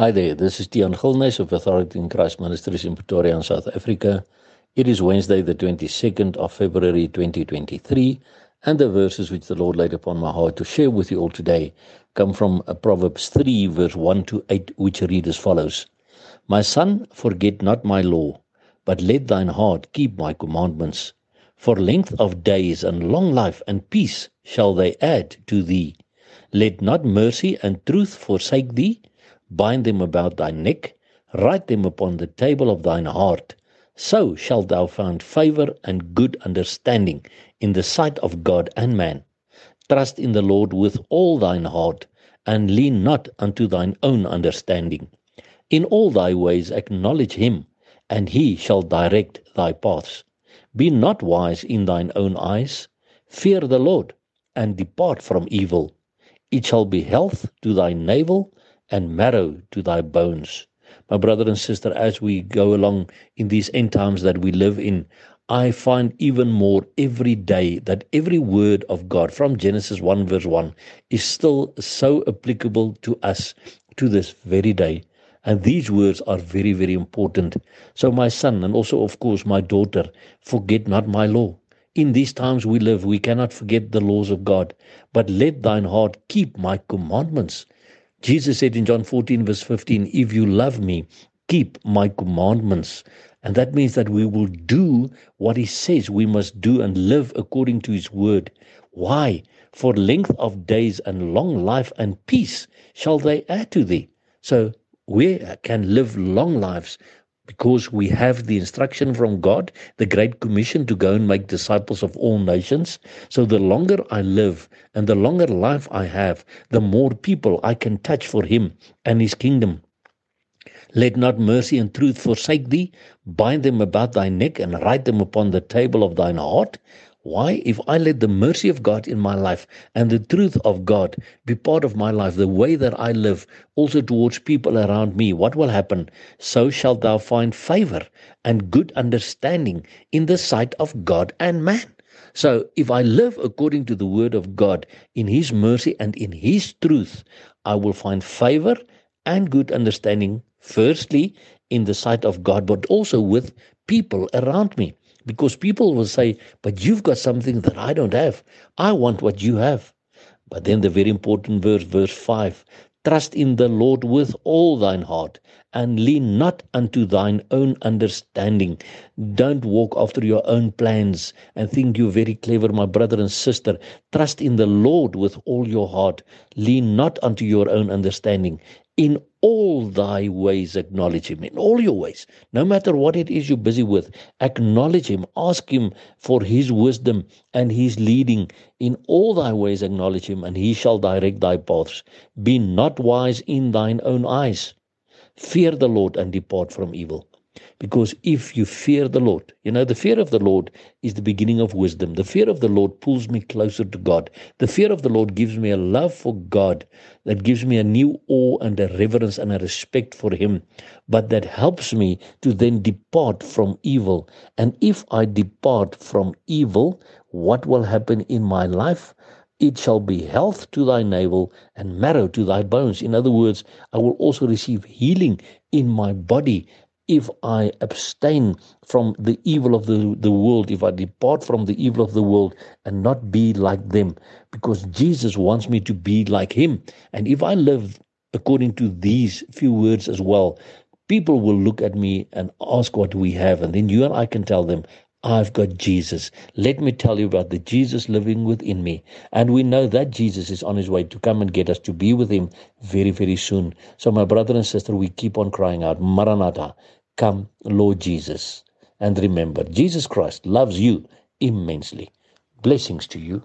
Hi there, this is Tian Gilnes of Authority in Christ Ministries in Pretoria in South Africa. It is Wednesday, the 22nd of February 2023, and the verses which the Lord laid upon my heart to share with you all today come from uh, Proverbs 3, verse 1 to 8, which read as follows My son, forget not my law, but let thine heart keep my commandments. For length of days and long life and peace shall they add to thee. Let not mercy and truth forsake thee bind them about thy neck, write them upon the table of thine heart. So shalt thou find favor and good understanding in the sight of God and man. Trust in the Lord with all thine heart, and lean not unto thine own understanding. In all thy ways acknowledge him, and he shall direct thy paths. Be not wise in thine own eyes. Fear the Lord, and depart from evil. It shall be health to thy navel and marrow to thy bones. My brother and sister, as we go along in these end times that we live in, I find even more every day that every word of God from Genesis 1 verse 1 is still so applicable to us to this very day. And these words are very, very important. So, my son, and also, of course, my daughter, forget not my law. In these times we live, we cannot forget the laws of God, but let thine heart keep my commandments. Jesus said in John 14, verse 15, If you love me, keep my commandments. And that means that we will do what he says we must do and live according to his word. Why? For length of days and long life and peace shall they add to thee. So we can live long lives because we have the instruction from God, the Great Commission to go and make disciples of all nations. So the longer I live and the longer life I have, the more people I can touch for Him and His kingdom. Let not mercy and truth forsake thee. Bind them about thy neck and write them upon the table of thine heart. Why? If I let the mercy of God in my life and the truth of God be part of my life, the way that I live also towards people around me, what will happen? So shalt thou find favor and good understanding in the sight of God and man. So if I live according to the word of God in his mercy and in his truth, I will find favor and good understanding, firstly, in the sight of God, but also with people around me because people will say, But you've got something that I don't have. I want what you have. But then the very important verse, verse 5 Trust in the Lord with all thine heart, and lean not unto thine own understanding. Don't walk after your own plans and think you're very clever, my brother and sister. Trust in the Lord with all your heart. Lean not unto your own understanding. In all thy ways acknowledge him, in all your ways, no matter what it is you're busy with, acknowledge him, ask him for his wisdom and his leading. In all thy ways acknowledge him, and he shall direct thy paths. Be not wise in thine own eyes. Fear the Lord and depart from evil. Because if you fear the Lord, you know, the fear of the Lord is the beginning of wisdom. The fear of the Lord pulls me closer to God. The fear of the Lord gives me a love for God that gives me a new awe and a reverence and a respect for Him, but that helps me to then depart from evil. And if I depart from evil, what will happen in my life? It shall be health to thy navel and marrow to thy bones. In other words, I will also receive healing in my body if I abstain from the evil of the, the world, if I depart from the evil of the world and not be like them, because Jesus wants me to be like Him. And if I live according to these few words as well, people will look at me and ask what we have. And then you and I can tell them, I've got Jesus. Let me tell you about the Jesus living within me. And we know that Jesus is on his way to come and get us to be with him very, very soon. So, my brother and sister, we keep on crying out, Maranatha, come, Lord Jesus. And remember, Jesus Christ loves you immensely. Blessings to you.